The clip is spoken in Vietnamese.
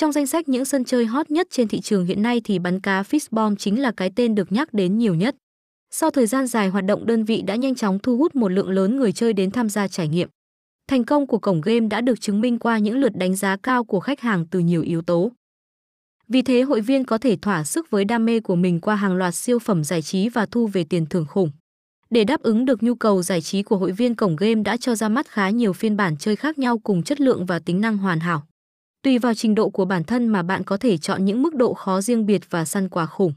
Trong danh sách những sân chơi hot nhất trên thị trường hiện nay thì bắn cá Fishbomb chính là cái tên được nhắc đến nhiều nhất. Sau thời gian dài, hoạt động đơn vị đã nhanh chóng thu hút một lượng lớn người chơi đến tham gia trải nghiệm. Thành công của cổng game đã được chứng minh qua những lượt đánh giá cao của khách hàng từ nhiều yếu tố. Vì thế, hội viên có thể thỏa sức với đam mê của mình qua hàng loạt siêu phẩm giải trí và thu về tiền thưởng khủng. Để đáp ứng được nhu cầu giải trí của hội viên, cổng game đã cho ra mắt khá nhiều phiên bản chơi khác nhau cùng chất lượng và tính năng hoàn hảo. Tùy vào trình độ của bản thân mà bạn có thể chọn những mức độ khó riêng biệt và săn quà khủng.